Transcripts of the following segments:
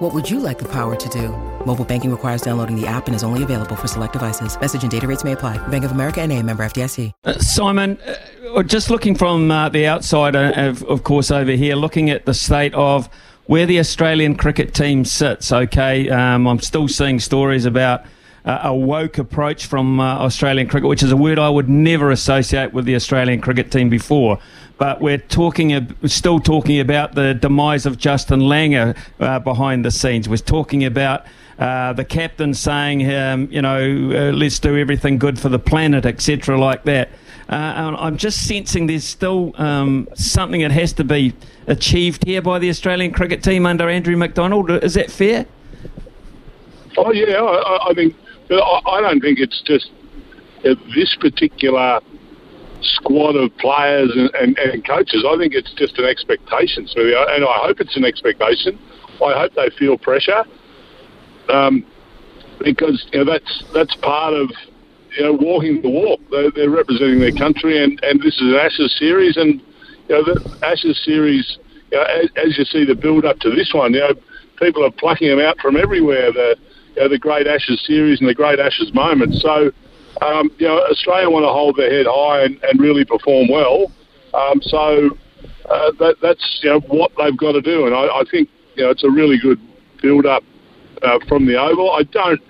What would you like the power to do? Mobile banking requires downloading the app and is only available for select devices. Message and data rates may apply. Bank of America and a member FDIC. Uh, Simon, uh, just looking from uh, the outside, uh, of, of course, over here, looking at the state of where the Australian cricket team sits, okay, um, I'm still seeing stories about uh, a woke approach from uh, Australian cricket, which is a word I would never associate with the Australian cricket team before. But we're talking, still talking about the demise of Justin Langer uh, behind the scenes. We're talking about uh, the captain saying, um, you know, uh, let's do everything good for the planet, etc., like that. Uh, I'm just sensing there's still um, something that has to be achieved here by the Australian cricket team under Andrew McDonald. Is that fair? Oh yeah, I, I think I, don't think it's just this particular squad of players and, and, and coaches. I think it's just an expectation, so, and I hope it's an expectation. I hope they feel pressure um, because you know, that's that's part of you know walking the walk. They're, they're representing their country, and, and this is an Ashes series, and you know the Ashes series. You know, as, as you see the build up to this one, you know people are plucking them out from everywhere. You know, the great Ashes series and the great Ashes moments. So, um, you know, Australia want to hold their head high and, and really perform well. Um, so uh, that, that's you know what they've got to do, and I, I think you know it's a really good build up uh, from the Oval. I don't,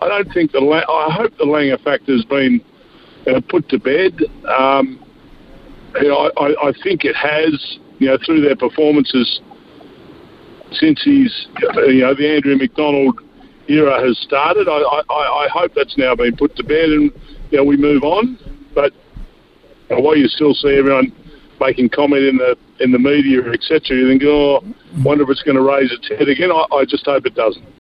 I don't think the I hope the Langer factor has been you know, put to bed. Um, you know, I, I think it has. You know, through their performances since he's you know the Andrew McDonald era has started. I, I, I hope that's now been put to bed and you know we move on. But you know, while you still see everyone making comment in the in the media, etc., you think, oh, wonder if it's going to raise its head again. I, I just hope it doesn't.